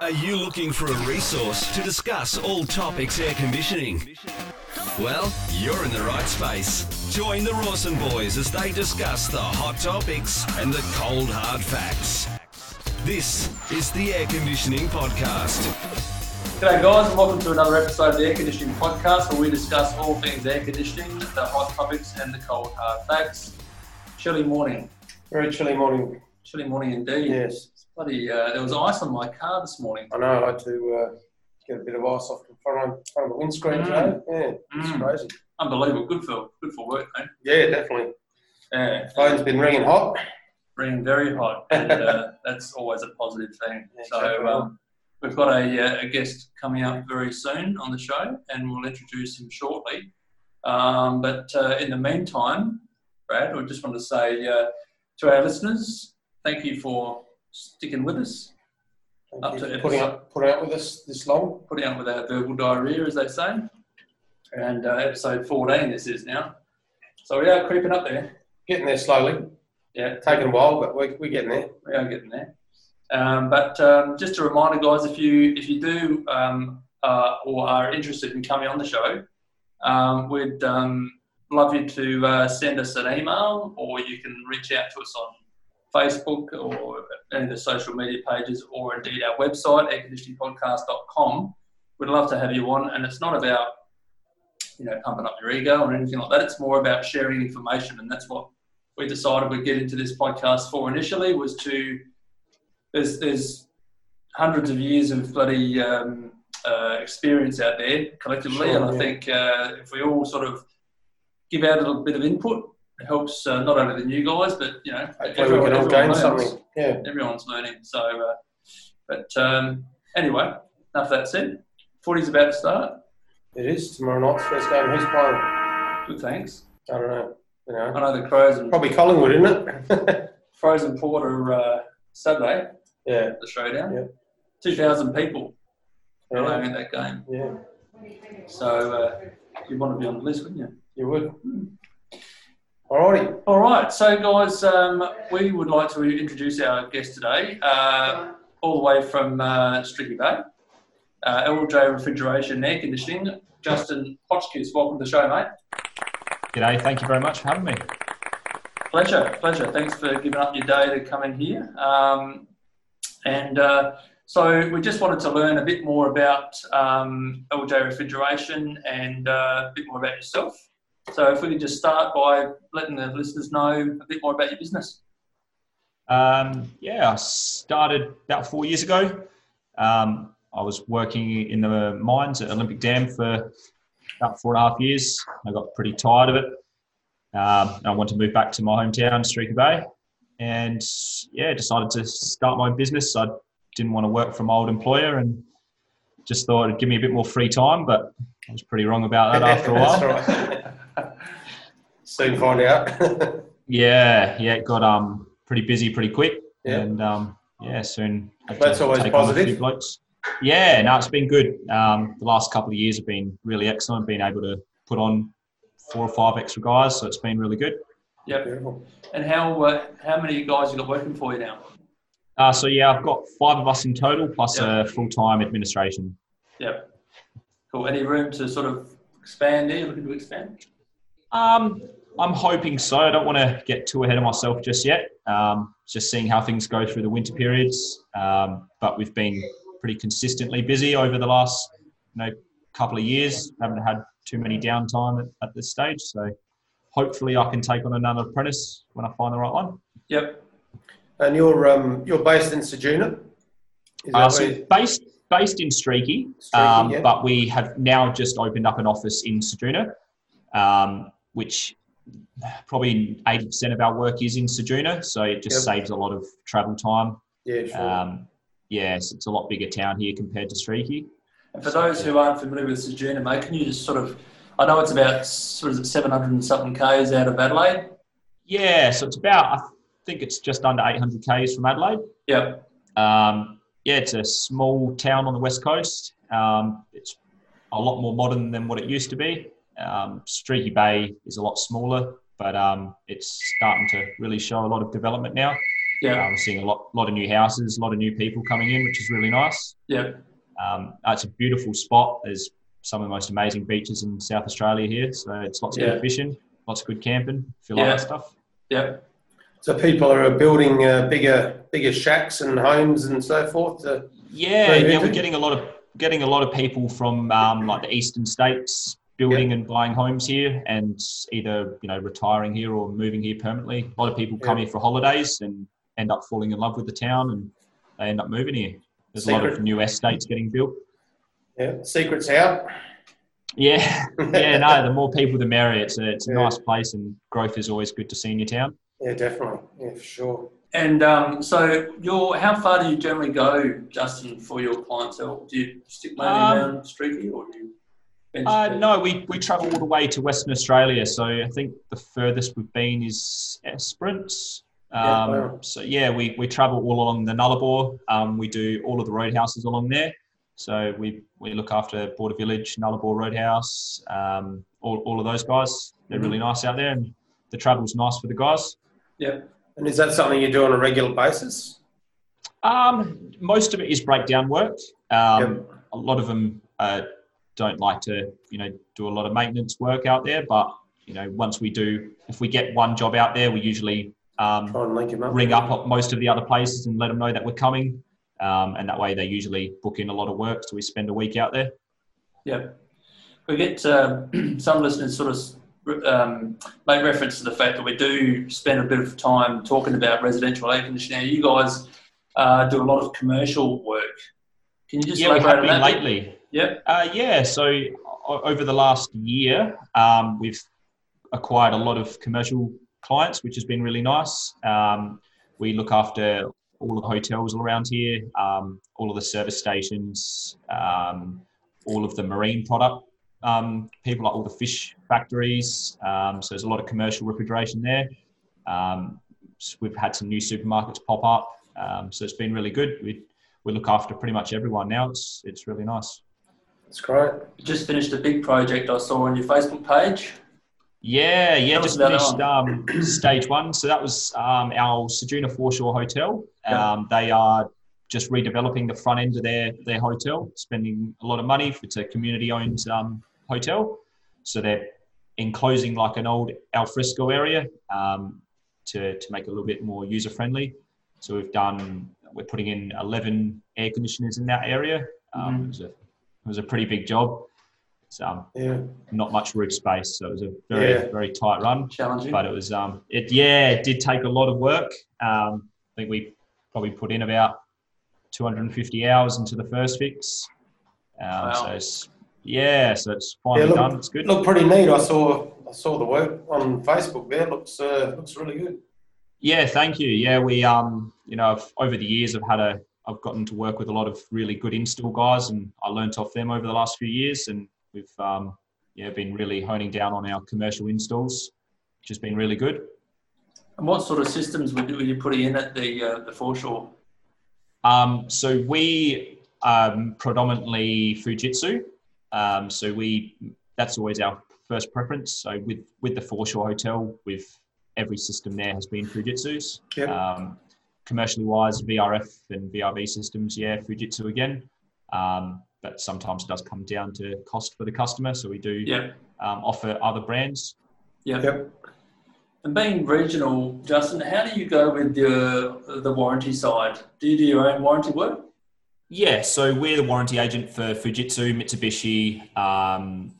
Are you looking for a resource to discuss all topics air conditioning? Well, you're in the right space. Join the Rawson boys as they discuss the hot topics and the cold hard facts. This is the Air Conditioning Podcast. G'day guys and welcome to another episode of the Air Conditioning Podcast where we discuss all things air conditioning, the hot topics and the cold hard facts. Chilly morning. Very chilly morning. Chilly morning indeed. Yes, Bloody, uh, there was ice on my car this morning. I know. I had to uh, get a bit of ice off the front of, front of the windscreen Mm. today. Yeah, it's Mm. crazy. Unbelievable. Good for good for work, mate. Yeah, definitely. Yeah. Phone's been ringing hot. Ringing very hot, and uh, that's always a positive thing. So Exactly. um, we've got a, uh, a guest coming up very soon on the show, and we'll introduce him shortly. Um, but uh, in the meantime, Brad, we just want to say uh, to our listeners, thank you for sticking with us, Thank Up you to episode- putting up, putting up with us this long. putting up with our verbal diarrhea, as they say. And uh, episode 14 this is now. So we are creeping up there. Getting there slowly. Yeah, Taking a while, but we're, we're getting there. we are getting there. Um, but um, just a reminder, guys, if you if you do um, uh, or are interested in coming on the show, um, we'd um, love you to uh, send us an email, or you can reach out to us on Facebook or any of the social media pages, or indeed our website, airconditioningpodcast.com. We'd love to have you on, and it's not about you know pumping up your ego or anything like that. It's more about sharing information, and that's what we decided we'd get into this podcast for initially was to there's there's hundreds of years of bloody um, uh, experience out there collectively, Sure, and I yeah. think uh, if we all sort of give out a little bit of input, it helps uh, not only the new guys, but you know Hopefully we can all gain learns. something. Yeah. Everyone's learning. So, uh, but um, anyway, enough of that said. Footy's about to start. It is tomorrow night's first game. Who's playing? Good thanks. I don't know. You know, I know the Crows and probably Collingwood, isn't it? Frozen Porter uh, Saturday, yeah. the showdown. Yeah. Two thousand people Yeah. at that game. Yeah. So uh, you want to be on the list, wouldn't you? You would. Alrighty. All right. So guys, um, we would like to introduce our guest today, uh, all the way from uh, Streaky Bay, uh, LJ Refrigeration and Air Conditioning. Justin Hotchkiss, welcome to the show, mate. G'day, thank you very much for having me. Pleasure, pleasure. Thanks for giving up your day to come in here. Um, and uh, so we just wanted to learn a bit more about um, LJ Refrigeration and uh, a bit more about yourself. So if we could just start by letting the listeners know a bit more about your business. Um, yeah, I started about four years ago. Um, I was working in the mines at Olympic Dam for about four and a half years. I got pretty tired of it. Um, I wanted to move back to my hometown, Streaky Bay, and yeah, decided to start my own business. I didn't want to work for my old employer, and just thought it'd give me a bit more free time. But I was pretty wrong about that after a while. That's all right. Soon find out. Yeah, yeah, it got um pretty busy pretty quick, Yeah. and um yeah, soon. That's always take on a positive. blokes. Yeah, no, it's been good. Um, the last couple of years have been really excellent. Being able to put on four or five extra guys, so it's been really good. Yep. Beautiful. And how uh, how many guys you got working for you now? Uh, so yeah, I've got five of us in total, plus Yeah. a full time administration. Yep. Cool. Any room to sort of expand there? Looking to expand? Um, I'm hoping so. I don't want to get too ahead of myself just yet. Um, just seeing how things go through the winter periods. Um, but we've been pretty consistently busy over the last you know couple of years. Haven't had too many downtime at, at this stage. So hopefully I can take on another apprentice when I find the right one. Yep. And you're um you're based in Ceduna. Uh, so based based in Streaky, Streaky, um, yeah. but we have now just opened up an office in Ceduna, um, which probably 80% of our work is in Ceduna, so it just Yep. saves a lot of travel time. yeah, sure. Um, yes, it's a lot bigger town here compared to Streaky. And for those who aren't familiar with Ceduna, mate, can you just sort of, I know it's about, sort of 700 and something Ks out of Adelaide. Yeah, so it's about, I think it's just under 800 Ks from Adelaide. Yep. Um, yeah, it's a small town on the west coast. Um, it's a lot more modern than what it used to be. Um, Streaky Bay is a lot smaller, but um, it's starting to really show a lot of development now. Yeah. I'm um, seeing a lot, lot of new houses, a lot of new people coming in, which is really nice. Yeah. Um, it's a beautiful spot. There's some of the most amazing beaches in South Australia here. So it's lots of Yeah. good fishing, lots of good camping, if you like that stuff. Yeah. So people are building uh, bigger, bigger shacks and homes and so forth. To, Yeah, yeah, we're getting a lot of getting a lot of people from um, like the eastern states building and buying homes here, and either you know retiring here or moving here permanently. A lot of people come Yeah. here for holidays and end up falling in love with the town, and they end up moving here. There's a lot of new estates getting built. yeah, secrets out. Yeah, yeah, no, the more people, the merrier. It's a it's a Yeah. nice place, and growth is always good to see in your town. Yeah, definitely. Yeah, for sure. And um, so, your how far do you generally go, Justin, for your clientele? Do you stick mainly Um, around Streaky, or do you? Uh, no, we, we travel all the way to Western Australia. So I think the furthest we've been is Esperance. Yeah, Um, wow. So yeah, we, we travel all along the Nullarbor. Um, we do all of the roadhouses along there. So we, we look after Border Village, Nullarbor Roadhouse, um, all, all of those guys. They're Mm-hmm. really nice out there, and the travel's nice for the guys. Yeah. And is that something you do on a regular basis? Um, most of it is breakdown work. Um, Yep. A lot of them uh, don't like to, you know, do a lot of maintenance work out there. But you know, once we do, if we get one job out there, we usually um, Try and link him up. ring up most of the other places and let them know that we're coming. Um, and that way, they usually book in a lot of work, so we spend a week out there. Yeah. We get um, some listeners sort of um, make reference to the fact that we do spend a bit of time talking about residential air conditioning. You guys uh, do a lot of commercial work. Can you just yeah, we elaborate have on been that? lately. Yeah. Uh, yeah, so over the last year, um, we've acquired a lot of commercial clients, which has been really nice. Um, we look after all the hotels around here, um, all of the service stations, um, all of the marine product um, people, like all the fish factories. Um, so there's a lot of commercial refrigeration there. Um, s- we've had some new supermarkets pop up, so it's been really good. We we look after pretty much everyone now. It's it's really nice. That's great. You just finished a big project I saw on your Facebook page. Yeah, yeah, Tell just finished um, stage one. So that was um, our Ceduna Foreshore Hotel. Yeah. Um, they are just redeveloping the front end of their, their hotel, spending a lot of money. It's a community owned um, hotel. So they're enclosing like an old alfresco area um, to, to make it a little bit more user friendly. So we've done, we're putting in 11 air conditioners in that area. Um, Mhm. it, was a, it was a pretty big job. It's um, Yeah. not much roof space, so it was a very Yeah. very tight run. Challenging. But it was um, it yeah, it did take a lot of work. Um, I think we probably put in about 250 hours into the first fix. Um, Wow. So it's, yeah, so it's finally look- done. It's good. It looked pretty neat. I saw I saw the work on Facebook there. Looks uh, looks really good. Yeah, thank you. Yeah, we um, you know, over the years, I've had a, I've gotten to work with a lot of really good install guys, and I learnt off them over the last few years, and we've um, yeah, been really honing down on our commercial installs, which has been really good. and what sort of systems were you, were putting in at the uh, the foreshore? Um, so we um, predominantly Fujitsu. Um, so we that's always our first preference. So with with the Foreshore Hotel, with every system there has been Fujitsu's. Yep. Um, commercially wise, VRF and VRV systems, yeah, Fujitsu again. Um, but sometimes it does come down to cost for the customer. So we do Yeah. um, offer other brands. Yeah. Yep. And being regional, Justin, how do you go with the the warranty side? Do you do your own warranty work? Yeah, so we're the warranty agent for Fujitsu, Mitsubishi, um,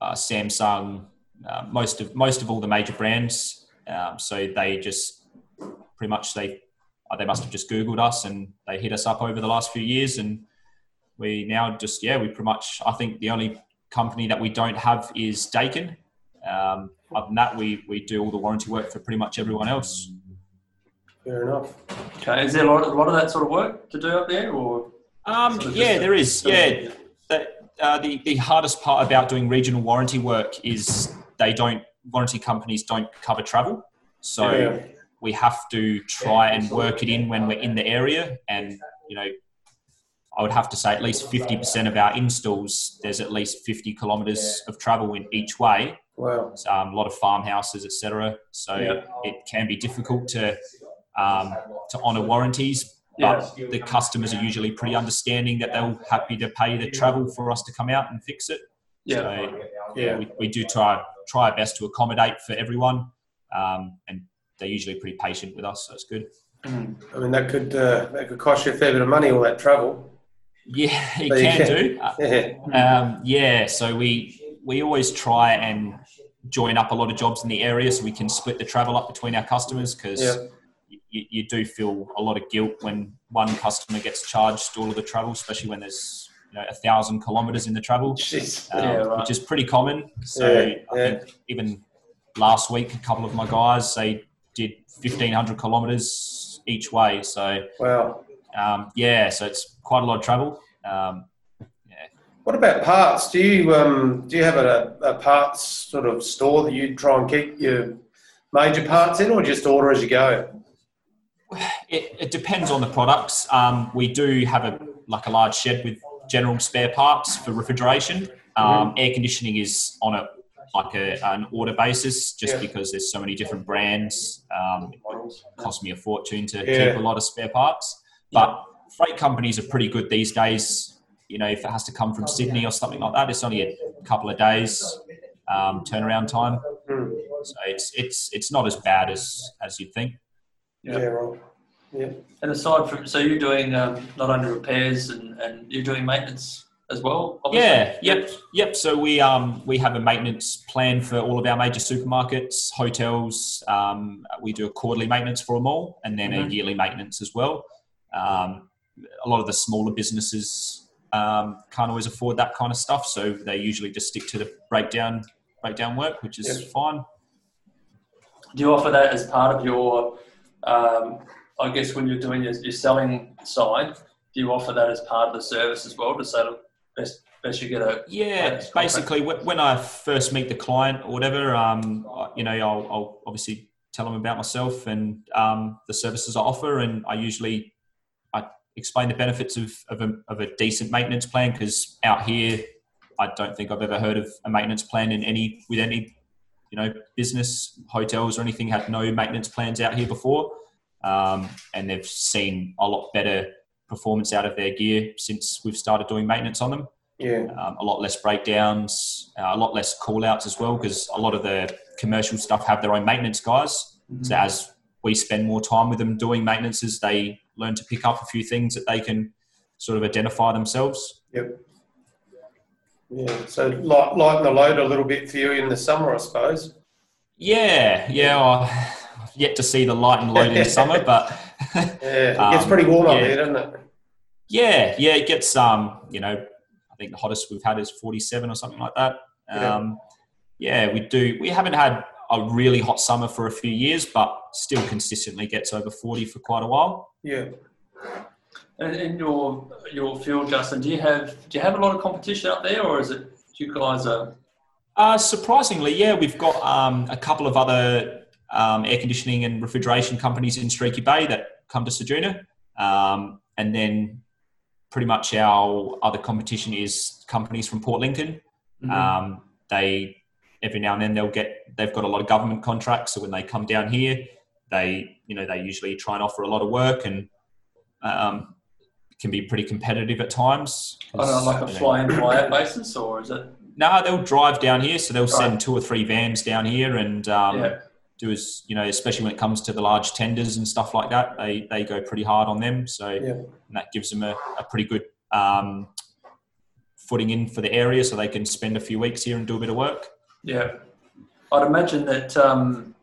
uh, Samsung, uh, most of most of all the major brands. Um, so they just pretty much they uh, they must have just googled us and they hit us up over the last few years, and we now just yeah we pretty much I think the only company that we don't have is Daikin. Um, other than that, we we do all the warranty work for pretty much everyone else. Fair enough. Okay, is there a lot, a lot of that sort of work to do up there, or Um, Sort of yeah, just- there is. Yeah, the, uh, the the hardest part about doing regional warranty work is they don't warranty companies don't cover travel, so Yeah. We have to try and work it in when we're in the area. And you know, I would have to say at least fifty percent of our installs there's at least fifty kilometres of travel in each way. Wow. um, a lot of farmhouses, etc. So Yeah. it can be difficult to um, to honour warranties. Yeah. But the customers are usually pretty understanding that they're happy to pay the travel for us to come out and fix it. Yeah. So, Yeah. we, we do try try our best to accommodate for everyone, um, and they're usually pretty patient with us, so it's good. Mm. I mean, that could uh, that could cost you a fair bit of money, all that travel. Yeah, it So can can- do. Yeah. Um, yeah, so we we always try and join up a lot of jobs in the area so we can split the travel up between our customers because Yeah. you, you do feel a lot of guilt when one customer gets charged all of the travel, especially when there's you know a thousand kilometers in the travel, Jeez. um, Yeah, right. which is pretty common. So Yeah, I yeah. think even last week, a couple of my guys they did fifteen hundred kilometers each way. So Wow. um, yeah, so it's quite a lot of travel. Um, What about parts? Do you um, do you have a, a parts sort of store that you try and keep your major parts in, or just order as you go? It, it depends on the products. Um, we do have a like a large shed with general spare parts for refrigeration. Um, Air conditioning is on a like a, an order basis, just Yeah. because there's so many different brands. Um, it costs me a fortune to Yeah. keep a lot of spare parts. But freight companies are pretty good these days. You know, if it has to come from Sydney or something like that, it's only a couple of days um, turnaround time. Hmm. So it's it's it's not as bad as as you'd think. Yeah, right. Yeah. And aside from, so you're doing um, not only repairs and, and you're doing maintenance as well. Obviously? Yeah, yep, yep. So we um we have a maintenance plan for all of our major supermarkets, hotels. Um, we do a quarterly maintenance for them all, and then Mhm. a yearly maintenance as well. Um, a lot of the smaller businesses um, can't always afford that kind of stuff, so they usually just stick to the breakdown breakdown work, which is Yep. fine. Do you offer that as part of your, um, I guess, when you're doing your, your selling side? Do you offer that as part of the service as well to say, look, best, best you get a Yeah, basically, wh- when I first meet the client or whatever, um, you know, I'll, I'll obviously tell them about myself and um, the services I offer, and I usually I explain the benefits of of a, of a decent maintenance plan because out here, I don't think I've ever heard of a maintenance plan in any with any you know business hotels or anything had no maintenance plans out here before, um, and they've seen a lot better performance out of their gear since we've started doing maintenance on them Yeah. um, a lot less breakdowns, uh, a lot less call outs as well, because a lot of the commercial stuff have their own maintenance guys. So as we spend more time with them doing maintenances, they learn to pick up a few things that they can sort of identify themselves. Yep. Yeah. So light, lighten the load a little bit for you in the summer, I suppose. Yeah, yeah. I've yet to see the light and load in the summer, but Yeah. It gets Um, pretty warm up there, doesn't it? yeah, yeah, it gets um, you know, I think the hottest we've had is 47 or something like that. Yeah. Um, yeah, we do. We haven't had a really hot summer for a few years, but still consistently gets over 40 for quite a while. Yeah. And in your your field, Justin, do you have do you have a lot of competition up there, or is it you guys are? Uh, surprisingly, yeah, we've got um, a couple of other um, air conditioning and refrigeration companies in Streaky Bay that come to Ceduna. Um, and then pretty much our other competition is companies from Port Lincoln. Um, they every now and then they'll get they've got a lot of government contracts, so when they come down here, they you know they usually try and offer a lot of work and um, can be pretty competitive at times. I don't know, like a You know, fly in fly out basis, or is it? no, they'll drive down here, so they'll send two or three vans down here and um, Yeah. Do as you know, especially when it comes to the large tenders and stuff like that. They they go pretty hard on them, so Yeah. and that gives them a, a pretty good um, footing in for the area, so they can spend a few weeks here and do a bit of work. Yeah, I'd imagine that um,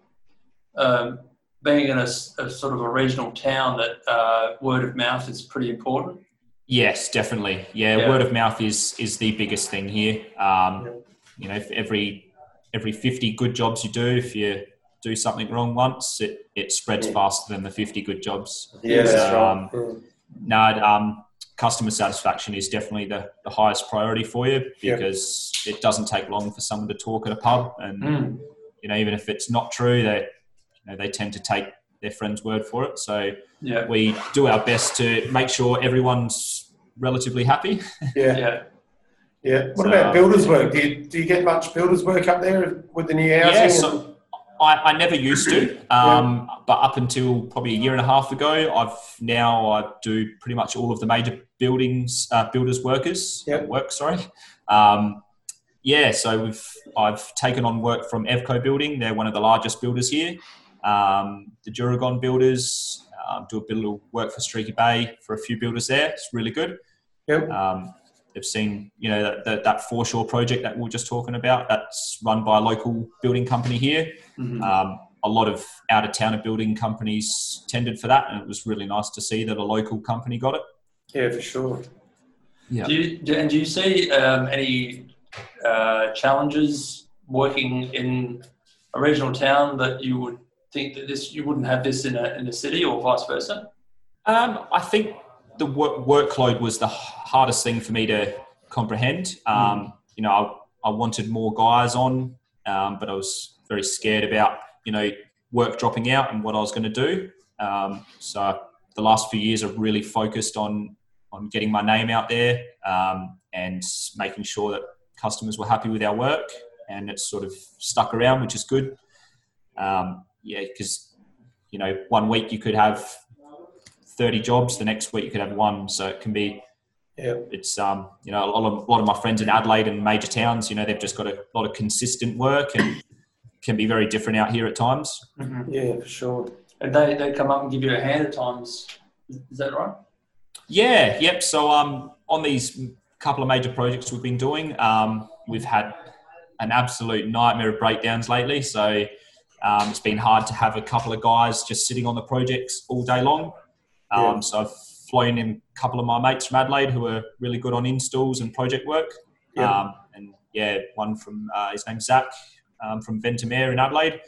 um, being in a sort of a regional town, that uh, word of mouth is pretty important. Yes, definitely. Yeah, Yeah. word of mouth is is the biggest thing here. Um, you know, if every every fifty good jobs you do, if you do something wrong once, it, it spreads Yeah. faster than the fifty good jobs. Yeah, that's So, right. um, Mm. No, um, customer satisfaction is definitely the, the highest priority for you Yeah. because it doesn't take long for someone to talk at a pub, and Mm. you know even if it's not true, they you know they tend to take their friend's word for it. So Yeah, we do our best to make sure everyone's relatively happy. Yeah. yeah. Yeah. What So, about builders work? Do you, do you get much builders work up there with the new housing? Yeah, so I, I never used to, um, but up until probably a year and a half ago, I've now I do pretty much all of the major buildings, uh, builders workers Yep. work. Sorry, um, yeah. So we've I've taken on work from Evco Building. They're one of the largest builders here. Um, the Duragon Builders um, do a bit of work for Streaky Bay for a few builders there. It's really good. Yep. Um, they've seen, you know, that, that, that foreshore project that we are just talking about. That's run by a local building company here. Mhm. Um, a lot of out of town building companies tendered for that, and it was really nice to see that a local company got it. Yeah, for sure. Yeah. Do you, do, and do you see um, any uh, challenges working in a regional town that you would think that this you wouldn't have this in a in a city or vice versa? Um, I think the work, workload was the hardest thing for me to comprehend. Um, you know, I, I wanted more guys on, um, but I was very scared about you know work dropping out and what I was going to do. Um, so the last few years, I've really focused on on getting my name out there um, and making sure that customers were happy with our work, and it's sort of stuck around, which is good. Um, yeah, because you know, one week you could have 30 jobs the next week you could have one so it can be Yeah. it's um you know a lot of a lot of my friends in Adelaide and major towns you know they've just got a lot of consistent work and can be very different out here at times Yeah, for sure. And they, they come up and give you a hand at times. Is that right? yeah yep so um on these couple of major projects we've been doing um we've had an absolute nightmare of breakdowns lately so um, it's been hard to have a couple of guys just sitting on the projects all day long Um, Yeah. So I've flown in a couple of my mates from Adelaide who are really good on installs and project work. Yeah. Um, and yeah, one from uh, his name's Zach um, from Ventimere in Adelaide.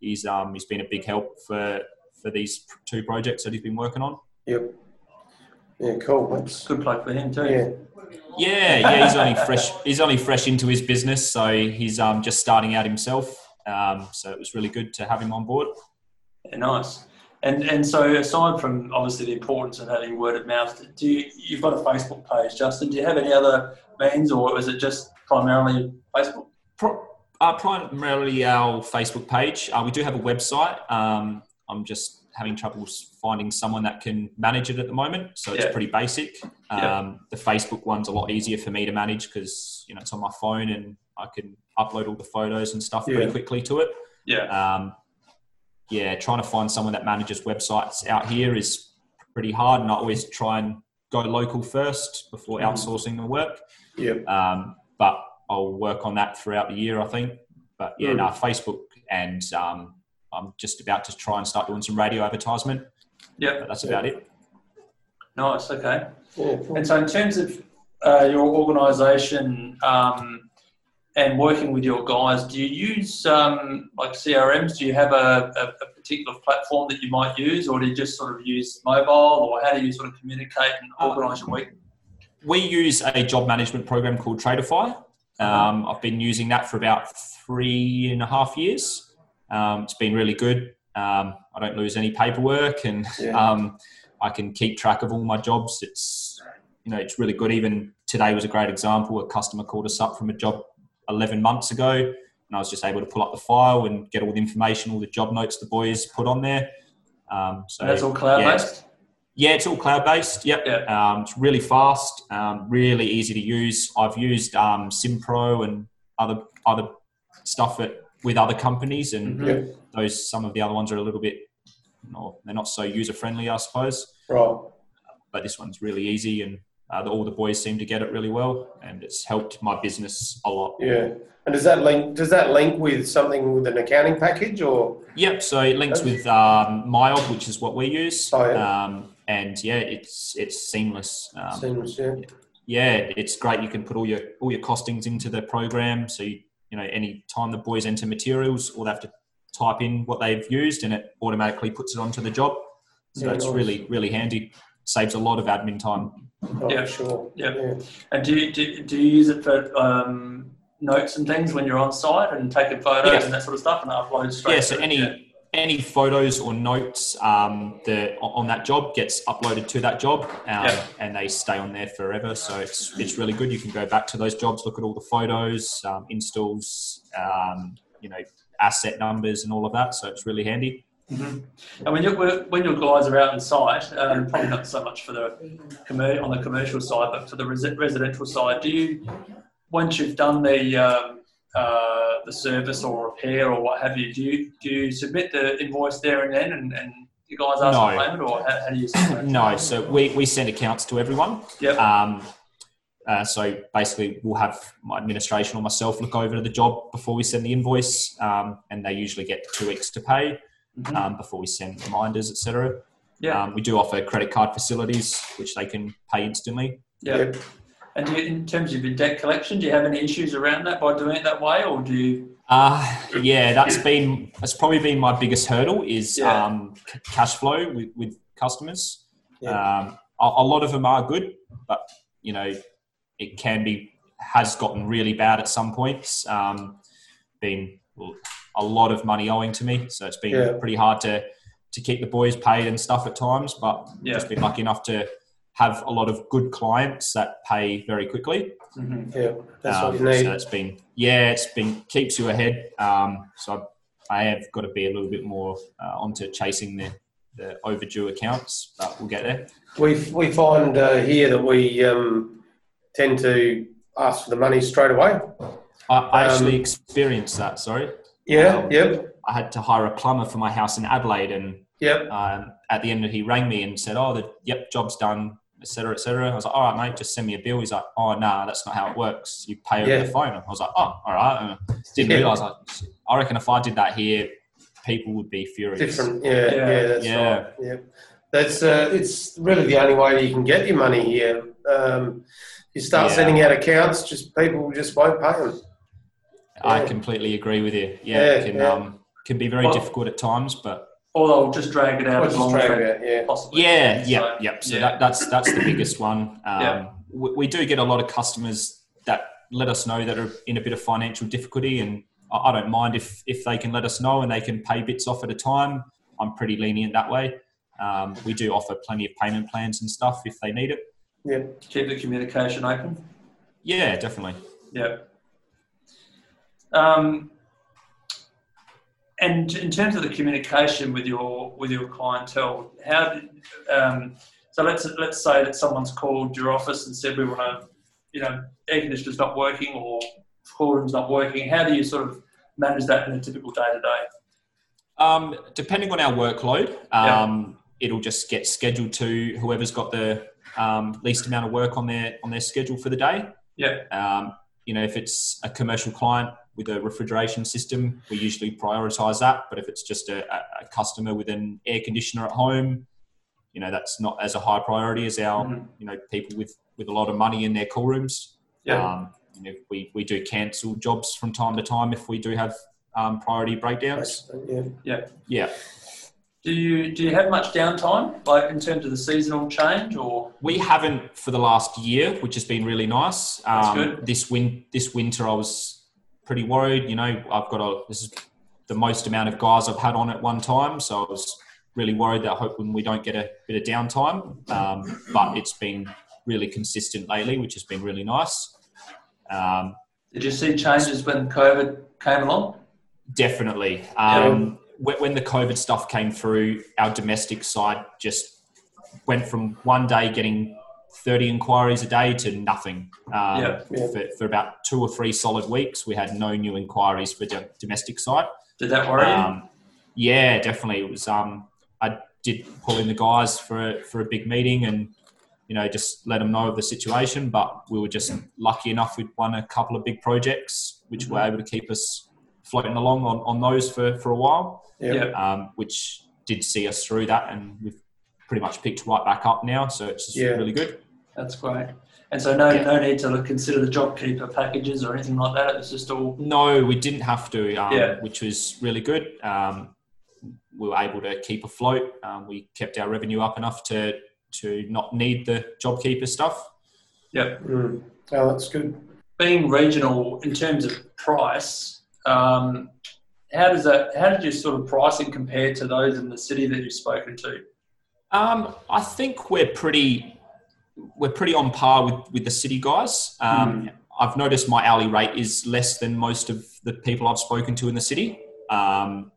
He's um, he's been a big help for for these two projects that he's been working on. Yep. Yeah, cool. That's, Good play for him too. yeah. Yeah, yeah, he's only fresh. He's only fresh into his business, so he's um, just starting out himself. Um, so it was really good to have him on board. Yeah, nice. And and so aside from obviously the importance of having word of mouth, do you you've got a Facebook page, Justin? Do you have any other means, or is it just primarily Facebook? Pro- uh, primarily our Facebook page. Uh, we do have a website. Um, I'm just having troubles finding someone that can manage it at the moment, so it's Yeah. pretty basic. Um, Yeah. The Facebook one's a lot easier for me to manage because you know it's on my phone and I can upload all the photos and stuff pretty quickly to it. Yeah. Um, yeah, trying to find someone that manages websites out here is pretty hard, and I always try and go local first before Mhm. outsourcing the work. Yep. Um, but I'll work on that throughout the year, I think. But yeah, Mm. no, Facebook, and um, I'm just about to try and start doing some radio advertisement. Yeah. But that's about it. Nice. Okay. Yeah, cool. And so, in terms of uh, your organisation um, and working with your guys, do you use um, like CRMs? Do you have a, a, a particular platform that you might use, or do you just sort of use mobile, or how do you sort of communicate and organise your week? We use a job management program called Tradify. Um, I've been using that for about three and a half years. Um, it's been really good. Um, I don't lose any paperwork, and Yeah. um, I can keep track of all my jobs. It's you know it's really good. Even today was a great example. A customer called us up from a job 11 months ago, and I was just able to pull up the file and get all the information, all the job notes the boys put on there. Um, so And that's all cloud yeah, based. yeah, it's all cloud based. Yep. Yeah. Um, it's really fast, um, really easy to use. I've used um, SimPro and other other stuff at, with other companies, and Mhm. Those some of the other ones are a little bit, no, they're not so user friendly, I suppose. Right. But this one's really easy, and uh, the, all the boys seem to get it really well, and it's helped my business a lot. Yeah. And does that link? Does that link with something with an accounting package or? Yep. So it links with um, MyOb, which is what we use. Oh, yeah. um, and yeah, it's it's seamless. Um, Seems, yeah. yeah, it's great. You can put all your all your costings into the program. So you, you know, any time the boys enter materials, all they have to type in what they've used, and it automatically puts it onto the job. So Yeah, it's nice. really really handy. Saves a lot of admin time. Oh, Yeah. Sure. Yeah. yeah. And do you, do, do you use it for um, notes and things when you're on site and taking photos Yeah. and that sort of stuff and upload straight? Yeah. So any Yeah. any photos or notes um, that on that job gets uploaded to that job, um, Yeah. and they stay on there forever. So it's it's really good. You can go back to those jobs, look at all the photos, um, installs, um, you know, asset numbers and all of that. So it's really handy. Mhm. And when you when your guys are out in sight, um, probably not so much for the commer- on the commercial side, but for the resi- residential side, do you once you've done the um, uh, the service or repair or what have you, do you do you submit the invoice there and then, and, and you guys ask for No. payment, or how, how do you? submit? No, so we, we send accounts to everyone. Yep. Um, uh, so basically, we'll have my administration or myself look over the job before we send the invoice, um, and they usually get two weeks to pay Mhm. um, before we send reminders, etc. Yeah. Um, we do offer credit card facilities, which they can pay instantly. yeah. Yep. And do you, in terms of your debt collection, do you have any issues around that by doing it that way, or do you? Uh, yeah, that's been that's probably been my biggest hurdle is Yeah. um, c- cash flow with, with customers. Yeah. Um, a, a lot of them are good, but you know, it can be has gotten really bad at some points. Um, been well, a lot of money owing to me, so it's been Yeah. pretty hard to to keep the boys paid and stuff at times. But Yeah. just been lucky enough to have a lot of good clients that pay very quickly. Mhm. Yeah, that's Um, what you need. So it's been, yeah, it's been keeps you ahead. Um, so I have got to be a little bit more uh, onto chasing the, the overdue accounts, but we'll get there. We we find uh, here that we um, tend to ask for the money straight away. I, I Um, actually experienced that. Sorry, Yeah. Um, Yep. I had to hire a plumber for my house in Adelaide, and Yep. um, at the end, he rang me and said, "Oh, the yep, job's done." Etc. Etc. I was like, "All right, mate, just send me a bill." He's like, "Oh, nah, that's not how it works. You pay over Yeah. the phone." I was like, "Oh, all right." And didn't Yeah. realize. I, I reckon if I did that here, people would be furious. Different. Yeah. Yeah. Yeah. that's Yeah. right. Yeah. That's uh, it's really the only way you can get your money here. Um, you start Yeah. sending out accounts, just people just won't pay them. I completely agree with you. Yeah, Yeah, it can yeah. um can be very Well- difficult at times, but Or they'll just drag it out as long as drag they yeah. possibly. yeah, can. yeah, So, yeah. So yeah. That, that's that's the biggest one. Um, Yeah. we, we do get a lot of customers that let us know that are in a bit of financial difficulty, and I, I don't mind if if they can let us know and they can pay bits off at a time. I'm pretty lenient that way. Um, we do offer plenty of payment plans and stuff if they need it. Yeah. keep the communication open. Yeah, definitely. Yeah. Um, and in terms of the communication with your with your clientele, how did, um, so let's let's say that someone's called your office and said we want to, you know, air conditioner's not working or cool room's not working. How do you sort of manage that in a typical day to day? Um, depending on our workload, Yeah. um, it'll just get scheduled to whoever's got the um, least amount of work on their on their schedule for the day. Yeah. Um, you know, if it's a commercial client with a refrigeration system, we usually prioritise that. But if it's just a, a a customer with an air conditioner at home, you know, that's not as a high priority as our Mhm. you know people with with a lot of money in their cool rooms. Yeah. Um, you know, we we do cancel jobs from time to time if we do have um, priority breakdowns. Yeah. Yeah. Do you do you have much downtime, like in terms of the seasonal change, or We haven't for the last year, which has been really nice. That's Um, good. This win this winter, I was pretty worried. You know, I've got a this is the most amount of guys I've had on at one time, so I was really worried that hoping we don't get a bit of downtime. Um, but it's been really consistent lately, which has been really nice. Um, did you see changes when COVID came along? Definitely. Um, when, when the COVID stuff came through, our domestic side just went from one day getting 30 inquiries a day to nothing. Um, Yeah. Yeah. For, for about two or three solid weeks, we had no new inquiries for the domestic side. Did that worry you? Um, yeah, definitely. It was. Um, I did pull in the guys for a, for a big meeting and you know just let them know of the situation. But we were just lucky enough we'd won a couple of big projects, which were able to keep us floating along on, on those for, for a while, Yeah. Yeah. um, which did see us through that, and we've pretty much picked right back up now. So it's just Yeah. really good. That's great. And so no Yeah. no need to consider the JobKeeper packages or anything like that. It's just all No, we didn't have to, um, Yeah. which was really good. Um, we were able to keep afloat. Um, we kept our revenue up enough to to not need the JobKeeper stuff. Yep. Mm. Oh, that's good. Being regional in terms of price, um, how does that? How did your sort of pricing compare to those in the city that you've spoken to? Um, I think we're pretty we're pretty on par with, with the city guys. Um, I've noticed my hourly rate is less than most of the people I've spoken to in the city. Um,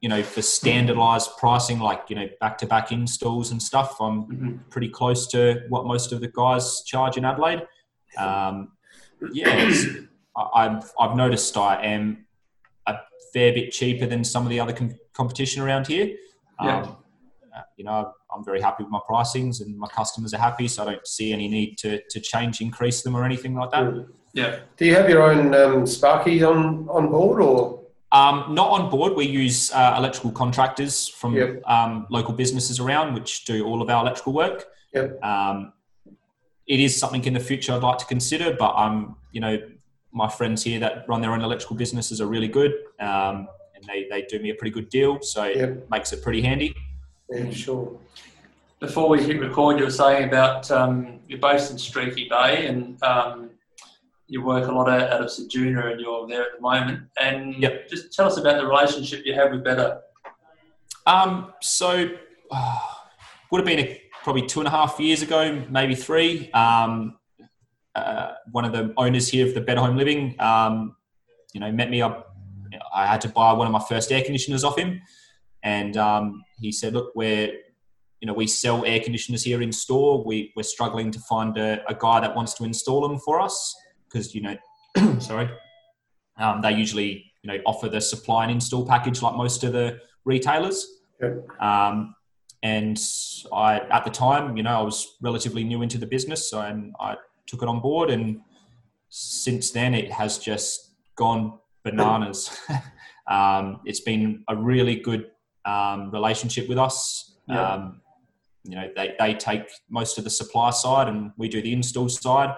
you know, for standardized pricing, like you know, back-to-back installs and stuff, I'm Mhm. pretty close to what most of the guys charge in Adelaide. Um, yeah, I've I've noticed I am a fair bit cheaper than some of the other com- competition around here. Um, uh, you know, I'm very happy with my pricings, and my customers are happy, so I don't see any need to to change, increase them, or anything like that. Mm. Yeah. Do you have your own um, Sparky on, on board or? Um, not on board. We use uh, electrical contractors from Yep. um, local businesses around, which do all of our electrical work. Yep. Um, it is something in the future I'd like to consider, but I'm, you know, my friends here that run their own electrical businesses are really good, um, and they, they do me a pretty good deal, so Yep. it makes it pretty handy. Yeah, sure. Before we hit record, you were saying about um, you're based in Streaky Bay and um, you work a lot out, of Ceduna and you're there at the moment. And Yep. just tell us about the relationship you have with Betta. Um, so uh, would have been a, probably two and a half years ago, maybe three. Um, uh, one of the owners here of the Betta Home Living, um, you know, met me up. I had to buy one of my first air conditioners off him, and um, he said, "Look, we're, you know, we sell air conditioners here in store. We we're struggling to find a, a guy that wants to install them for us because you know, sorry, um, they usually you know offer the supply and install package like most of the retailers." Um, and I, at the time, you know, I was relatively new into the business, so and I took it on board. And since then, it has just gone bananas. um, it's been a really good um, relationship with us. Yeah. Um, you know, they, they take most of the supply side, and we do the install side.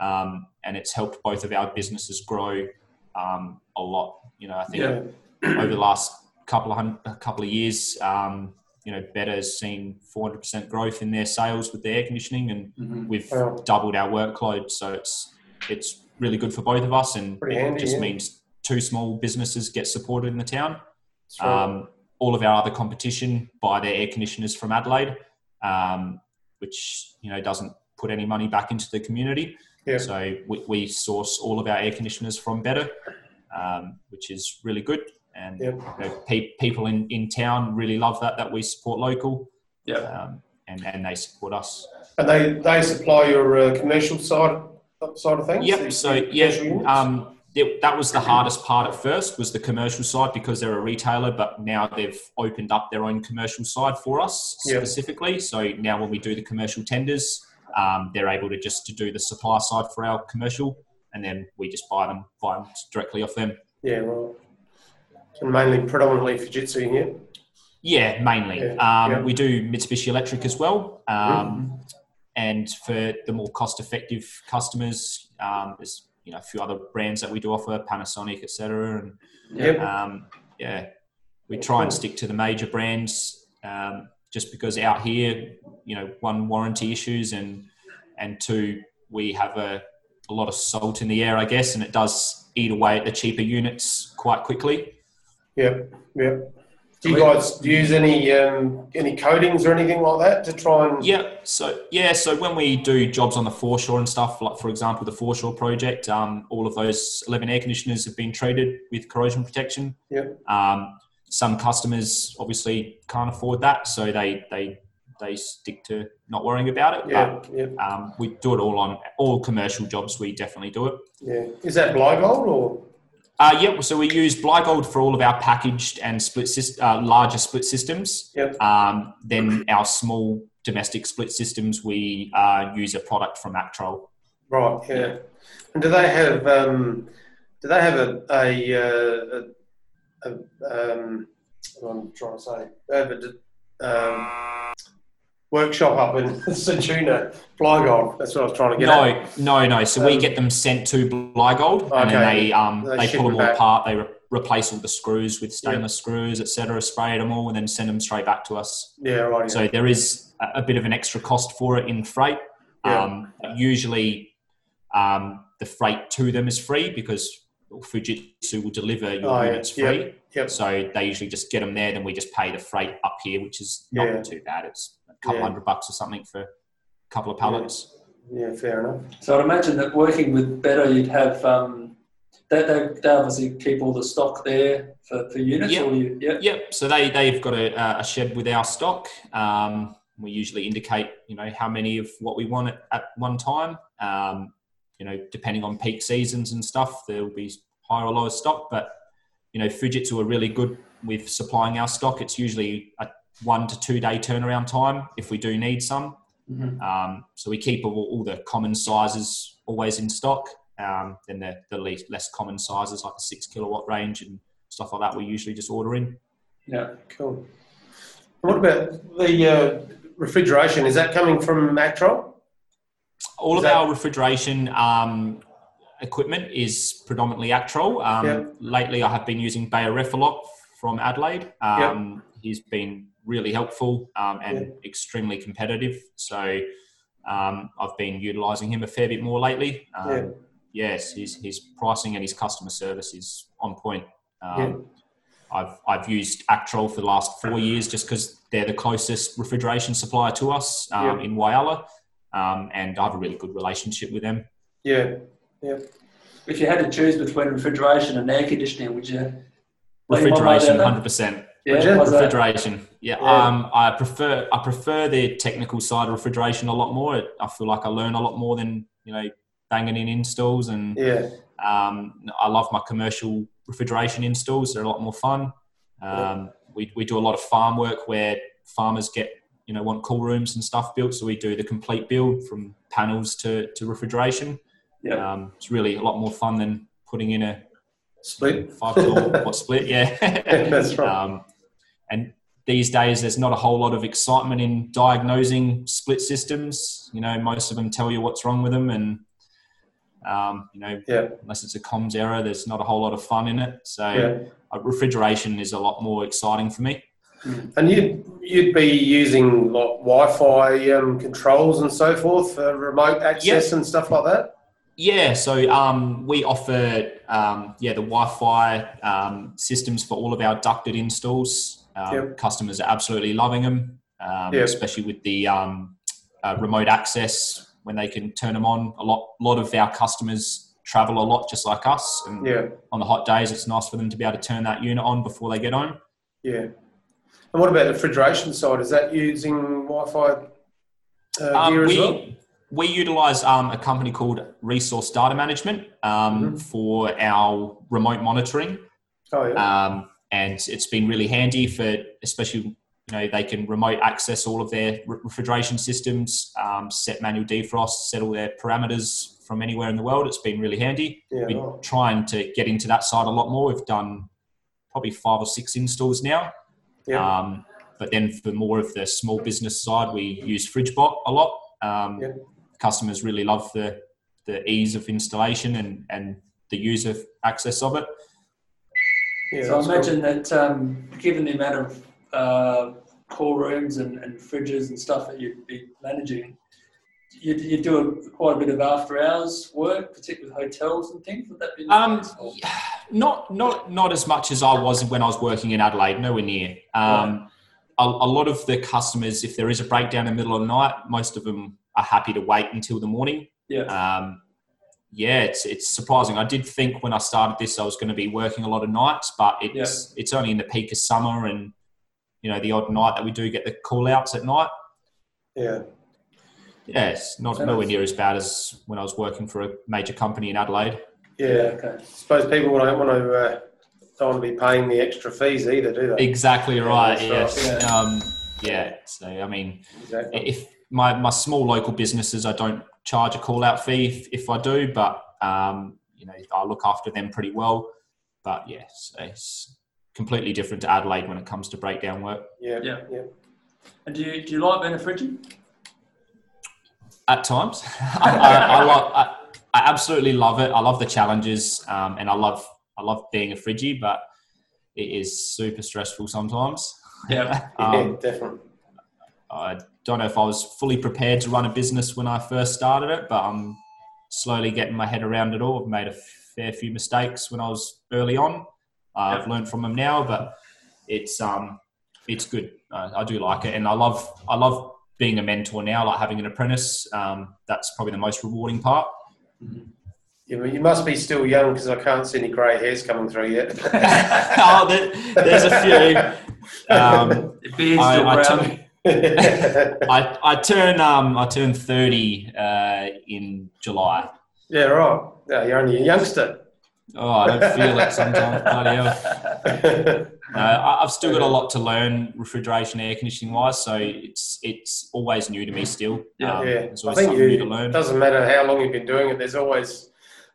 Um, and it's helped both of our businesses grow um, a lot. You know, I think Yeah. over the last couple of hun- a couple of years, um, you know, Betta has seen 400% growth in their sales with the air conditioning, and Mhm. we've Wow. doubled our workload. So it's it's really good for both of us, and Pretty it handy, just yeah. means two small businesses get supported in the town. Right. Um, all of our other competition buy their air conditioners from Adelaide, um, which you know doesn't put any money back into the community. Yeah. So we, we source all of our air conditioners from Betta, um, which is really good. And Yep. you know, pe- people in, in town really love that that we support local, Yeah. um, and and they support us. And they, they supply your uh, commercial side side of things? Yep. So the yeah, um, it, that was the hardest part at first was the commercial side because they're a retailer, but now they've opened up their own commercial side for us Yep. specifically. So now when we do the commercial tenders, um, they're able to just to do the supply side for our commercial, and then we just buy them, buy them directly off them. yeah, right. And mainly, predominantly Fujitsu here. Yeah, mainly. Yeah, Um, yeah. We do Mitsubishi Electric as well. Mm-hmm. Um, And for the more cost-effective customers, um, there's you know a few other brands that we do offer, Panasonic, etc. And Yep. um, yeah, we try and stick to the major brands um, just because out here, you know, one warranty issues and and two we have a, a lot of salt in the air, I guess, and it does eat away at the cheaper units quite quickly. Yep, yep. Do you guys use any um, any coatings or anything like that to try and? Yeah, so yeah, so when we do jobs on the foreshore and stuff, like for example the foreshore project, um, all of those eleven air conditioners have been treated with corrosion protection. Yep. Um, some customers obviously can't afford that, so they they they stick to not worrying about it. Yeah, yeah, But um, we do it all on all commercial jobs. We definitely do it. yeah. Is that Blygold or? Uh, yeah, so we use Blygold for all of our packaged and split uh, larger split systems. Yep. Um, then our small domestic split systems, we uh, use a product from Actrol. Right, yeah. And do they have um, do they have a a, uh, a, a um, what I'm trying to say? They have a d- um, workshop up in Ceduna, Blygold. That's what I was trying to get at. No, no, no. So we Um, get them sent to Blygold, and then they um, They they, pull them them all apart. They re- replace all the screws with stainless screws, etc. Spray them all, and then send them straight back to us. Yeah, right. So there is a, a bit of an extra cost for it in freight. Yeah. Um, usually, um, the freight to them is free because Fujitsu will deliver your Oh, yeah. units free. Yep, yep. So they usually just get them there, then we just pay the freight up here, which is not Yeah. too bad. It's couple Yeah. hundred bucks or something for a couple of pallets. yeah, fair enough. So I'd imagine that working with Betta, you'd have um, they, they, they obviously keep all the stock there for, for units. Yep. Or you, yeah. Yep. So they they've got a, a shed with our stock. Um, we usually indicate, you know, how many of what we want at, at one time. Um, you know, depending on peak seasons and stuff, there will be higher or lower stock. But you know, Fujitsu are really good with supplying our stock. It's usually a one to two day turnaround time if we do need some. Mhm. Um, so we keep all, all the common sizes always in stock. Um, then the, the least, less common sizes like the six kilowatt range and stuff like that, we usually just order in. Yeah. Cool. What about the uh, refrigeration? Is that coming from Actrol? All Is of that- our refrigeration um, equipment is predominantly Actrol. Um, Yeah. Lately, I have been using Bayer Ref a lot from Adelaide. Um, He's been really helpful um, and extremely competitive. So um, I've been utilising him a fair bit more lately. Um, Yeah. Yes, his, his pricing and his customer service is on point. Um, Yeah. I've, I've used Actrol for the last four years just because they're the closest refrigeration supplier to us um, Yeah. in Whyalla um, and I have a really good relationship with them. Yeah. Yeah. If you had to choose between refrigeration and air conditioning, would you? lean one way or the Refrigeration, hundred percent. Would you? Yeah. why's that? Refrigeration, yeah. Yeah. Um, I prefer I prefer the technical side of refrigeration a lot more. I feel like I learn a lot more than you know banging in installs, and Yeah. um, I love my commercial refrigeration installs. They're a lot more fun. Um, we we do a lot of farm work where farmers get you know want cool rooms and stuff built, so we do the complete build from panels to to refrigeration. Yeah. Um, it's really a lot more fun than putting in a Split. five kilowatt split. Yeah, That's right. Um, and these days, there's not a whole lot of excitement in diagnosing split systems. You know, most of them tell you what's wrong with them, and um, you know, Yeah. unless it's a comms error, there's not a whole lot of fun in it. So, Yeah. uh, refrigeration is a lot more exciting for me. And you'd you'd be using like Wi-Fi um, controls and so forth for remote access and stuff like that. Yeah, so um, we offer um, yeah the Wi-Fi um, systems for all of our ducted installs. Um, Yep. Customers are absolutely loving them, um, Yep. especially with the um, uh, remote access when they can turn them on. A lot, lot of our customers travel a lot, just like us, and Yeah. on the hot days, it's nice for them to be able to turn that unit on before they get home. Yeah. And what about the refrigeration side? Is that using Wi-Fi uh, Um, gear as we well? we utilize um, a company called Resource Data Management um, Mhm. for our remote monitoring. Oh yeah. um, and it's been really handy for especially you know they can remote access all of their refrigeration systems um, set manual defrost set all their parameters from anywhere in the world it's been really handy yeah. we're right. trying to get into that side a lot more we've done probably five or six installs now Yeah. um, but then for more of the small business side we use FridgeBot a lot um, Yeah. customers really love the the ease of installation and and the user access of it yeah, so I that's cool. imagine that um, given the amount of uh, cool rooms and, and fridges and stuff that you'd be managing, you, you do a, quite a bit of after hours work, particularly with hotels and things. Would that be Um, not not not as much as I was when I was working in Adelaide. Nowhere near. Um, a, a lot of the customers, if there is a breakdown in the middle of the night, most of them are happy to wait until the morning. Yeah. Um, yeah, it's it's surprising. I did think when I started this, I was going to be working a lot of nights, but it's it's only in the peak of summer and you know the odd night that we do get the call outs at night. Yeah. Yeah, it's not So nowhere near as bad as when I was working for a major company in Adelaide. Yeah. Okay. suppose people don't want to uh, don't want to be paying the extra fees either, do they? Exactly right. Yeah. Yes. right, Um, yeah. So I mean, Exactly. if my, my small local businesses, I don't charge a call out fee if, if I do, but um, you know I look after them pretty well. But yes, it's completely different to Adelaide when it comes to breakdown work. Yeah. Yeah. Yeah. And do you, do you like being a fridgie? At times, I, I, I, love, I, I absolutely love it. I love the challenges, um, and I love I love being a fridgie, but it is super stressful sometimes. Yeah. Yeah. Um, definitely. I don't know if I was fully prepared to run a business when I first started it, but I'm slowly getting my head around it all. I've made a fair few mistakes when I was early on. Uh, I've learned from them now, but it's um it's good. Uh, I do like it, and I love I love being a mentor now, like having an apprentice. Um, that's probably the most rewarding part. You, you must be still young because I can't see any grey hairs coming through yet. oh, there, there's a few. Um, Your I, still I, brown. I, I turn um I turn 30 uh, in July. yeah, right. Yeah, you're only a youngster. Oh, I don't feel it sometimes. Bloody hell. No, I've still got a lot to learn refrigeration, air conditioning wise. So it's it's always new to me still. Yeah. Um, yeah, I always think something new you, to learn. it doesn't matter how long you've been doing it. There's always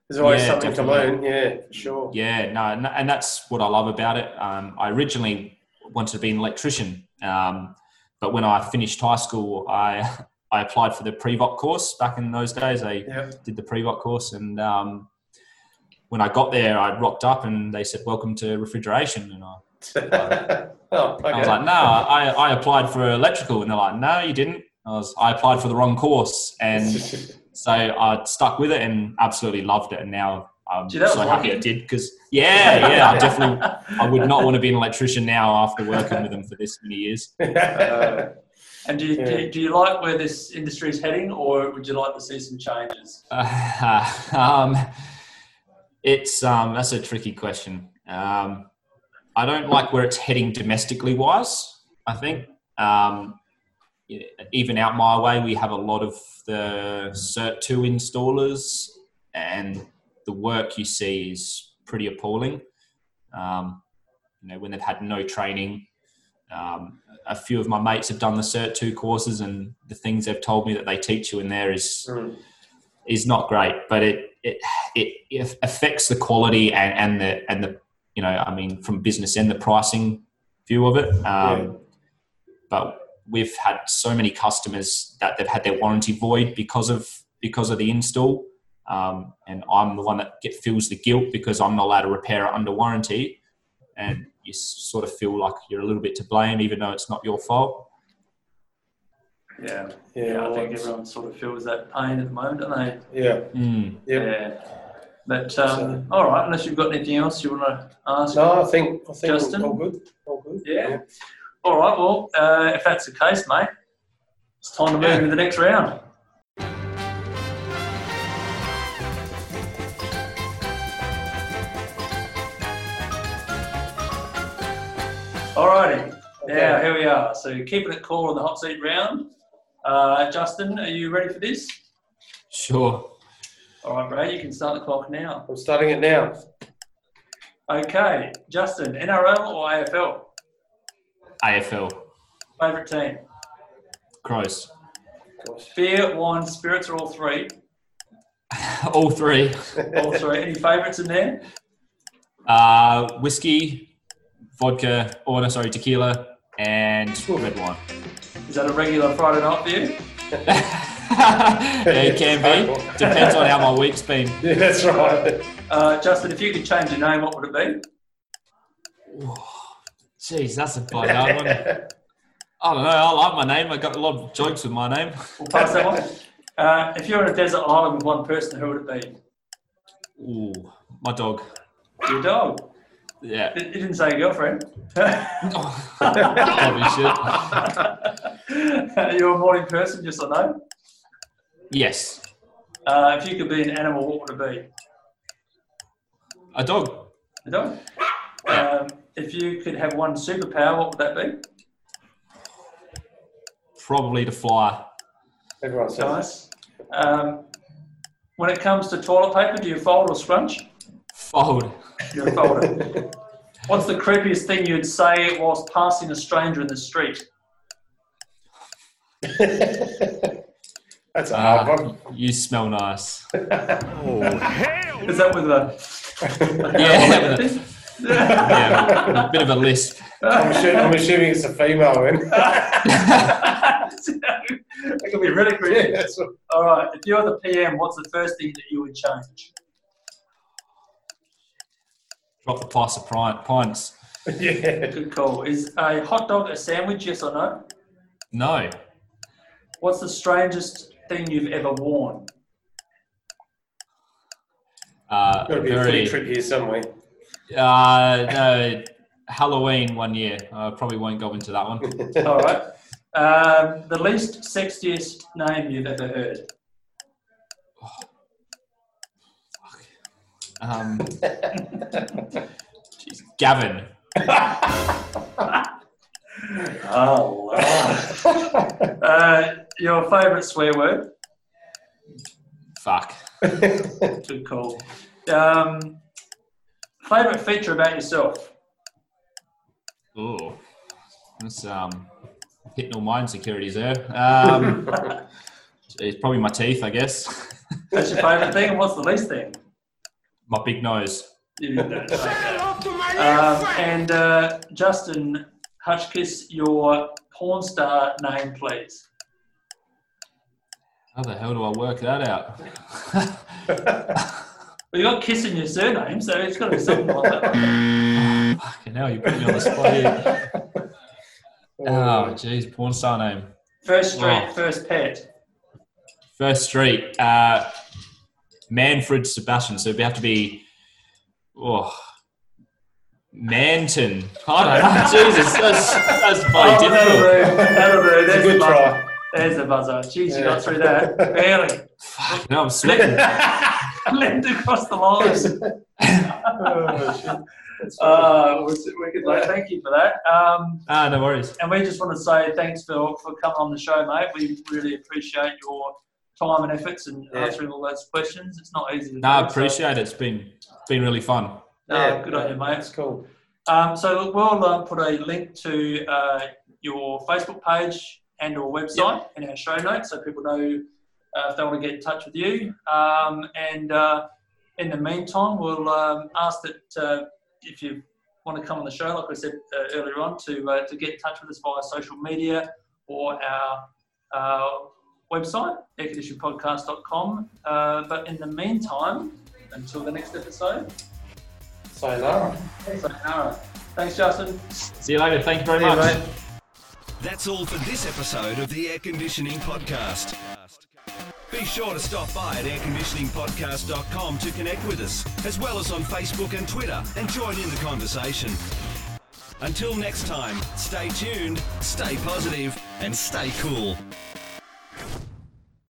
there's always Yeah, something definitely. to learn. Yeah, for sure. Yeah, no, and- and that's what I love about it. Um, I originally wanted to be an electrician, um, but when I finished high school, I I applied for the pre-voc course back in those days. I Yeah. did the pre-voc course, and um, when I got there, I rocked up and they said, "Welcome to refrigeration," and I, oh, okay. I was like, "No, I, I applied for electrical," and they're like, "No, you didn't." I was I applied for the wrong course, and so I stuck with it and absolutely loved it, and now. I'm Gee, that was so happy I did because yeah, yeah, I definitely I would not want to be an electrician now after working with them for this many years. Uh, and do you, do, you, do you like where this industry is heading, or would you like to see some changes? Uh, um, it's um, that's a tricky question. Um, I don't like where it's heading domestically wise. I think um, even out my way, we have a lot of the Cert Two installers, and the work you see is pretty appalling. Um, you know, when they've had no training. Um, a few of my mates have done the Cert Two courses, and the things they've told me that they teach you in there is Mm. is not great, but it it it, it affects the quality and, and the and the you know I mean from business and the pricing view of it. Um, Yeah. But we've had so many customers that they've had their warranty void because of because of the install, um, and I'm the one that get feels the guilt because I'm not allowed to repair it under warranty, and you sort of feel like you're a little bit to blame even though it's not your fault. Yeah, Yeah, yeah, I think everyone sort of feels that pain at the moment, don't they? Yeah, Mm. yeah. Yeah. But um, all right, unless you've got anything else you want to ask. No, I think I think Justin? all good. All good. Yeah. All right. Well, uh, if that's the case, mate, it's time to move Yeah. into the next round. All righty. Now Okay. here we are. So keeping it cool on the hot seat round. Uh, Justin, are you ready for this? Sure. All right, Brad, you can start the clock now. I'm starting it now. Okay, Justin, NRL or AFL? AFL. Favourite team? Crows. Beer, wine, spirits, or all three? All three. All three. Any favourites in there? Uh, whiskey, vodka, or no, sorry, tequila, and red wine. Is that a regular Friday night for you? yeah, it can be. Depends on how my week's been. Yeah, that's right. Uh, Justin, if you could change your name, what would it be? Jeez, that's a bloody hard one. I don't know. I like my name. I got a lot of jokes with my name. We'll pass that one. Uh, if you're on a desert island with one person, who would it be? Ooh, my dog. Your dog. Yeah. You didn't say girlfriend. Probably should. Are you a morning person, just I know? Yes, Uh, if you could be an animal, what would it be? a dog. A dog. Um, if you could have one superpower, what would that be? Probably to fly. Everyone says Nice. Um, when it comes to toilet paper, do you fold or scrunch? Fold. You're a folder. What's the creepiest thing you'd say whilst passing a stranger in the street? That's a hard Uh, one. you smell nice. Is that with a Yeah, with a, yeah, a bit of a lisp. I'm, assu- I'm assuming it's a female then. that could be really yeah, creepy. that's what- All right, if you're the PM, what's the first thing that you would change? Drop the price of pints. yeah. Good call. Is a hot dog a sandwich? Yes or no? No. What's the strangest thing you've ever worn? Uh, Got to be a very, footy trip here somewhere. uh, no, Halloween one year. I probably won't go into that one. All right. Um, the least sexiest name you've ever heard. Um, jeez, Gavin. Oh, uh, your favourite swear word? Fuck. Too cool. Um, favourite feature about yourself? Oh, that's um, hitting all my insecurities there. Um, it's probably my teeth, I guess. That's your favourite thing, and what's the least thing? My big nose. You don't like that. Um, and uh, Justin Hutchkiss, your porn star name, please. How the hell do I work that out? Well, you got Kiss in your surname, so it's got to be something like that. Fucking hell, you put me on the spot here. Oh, jeez, porn star name. First street, Oh. first pet. First street, uh, Manfred Sebastian. So it'd have to be, oh, Manton. I don't know. Jesus, that's, that's bloody Oh, that'll difficult. do. That'll do. It's a good buzzer. try. There's the buzzer. Jeez, you got through that. Barely. Fuck, no, I'm sweating. Leapt across the line. Oh, shit. That's Uh, it was wicked, mate. Thank you for that. Um, Ah, no worries. and we just want to say thanks for, for coming on the show, mate. We really appreciate your time and efforts and Yeah. answering all those questions. It's not easy to No, I do. so- appreciate it. It's been been really fun. No, good on you, mate. That's cool. Um, so look, we'll um, put a link to uh, your Facebook page and or website in our show notes so people know uh, if they want to get in touch with you. Um, and uh, in the meantime, we'll um, ask that uh, if you want to come on the show, like I said uh, earlier on, to uh, to get in touch with us via social media or our uh, website, airconditionpodcast.com. Uh, but in the meantime, until the next episode, Sayonara. sayonara. Thanks, Justin. See you later. Thank you very See you, much. mate. That's all for this episode of the Air Conditioning Podcast. Be sure to stop by at airconditioningpodcast.com to connect with us, as well as on Facebook and Twitter, and join in the conversation. Until next time, stay tuned, stay positive, and stay cool.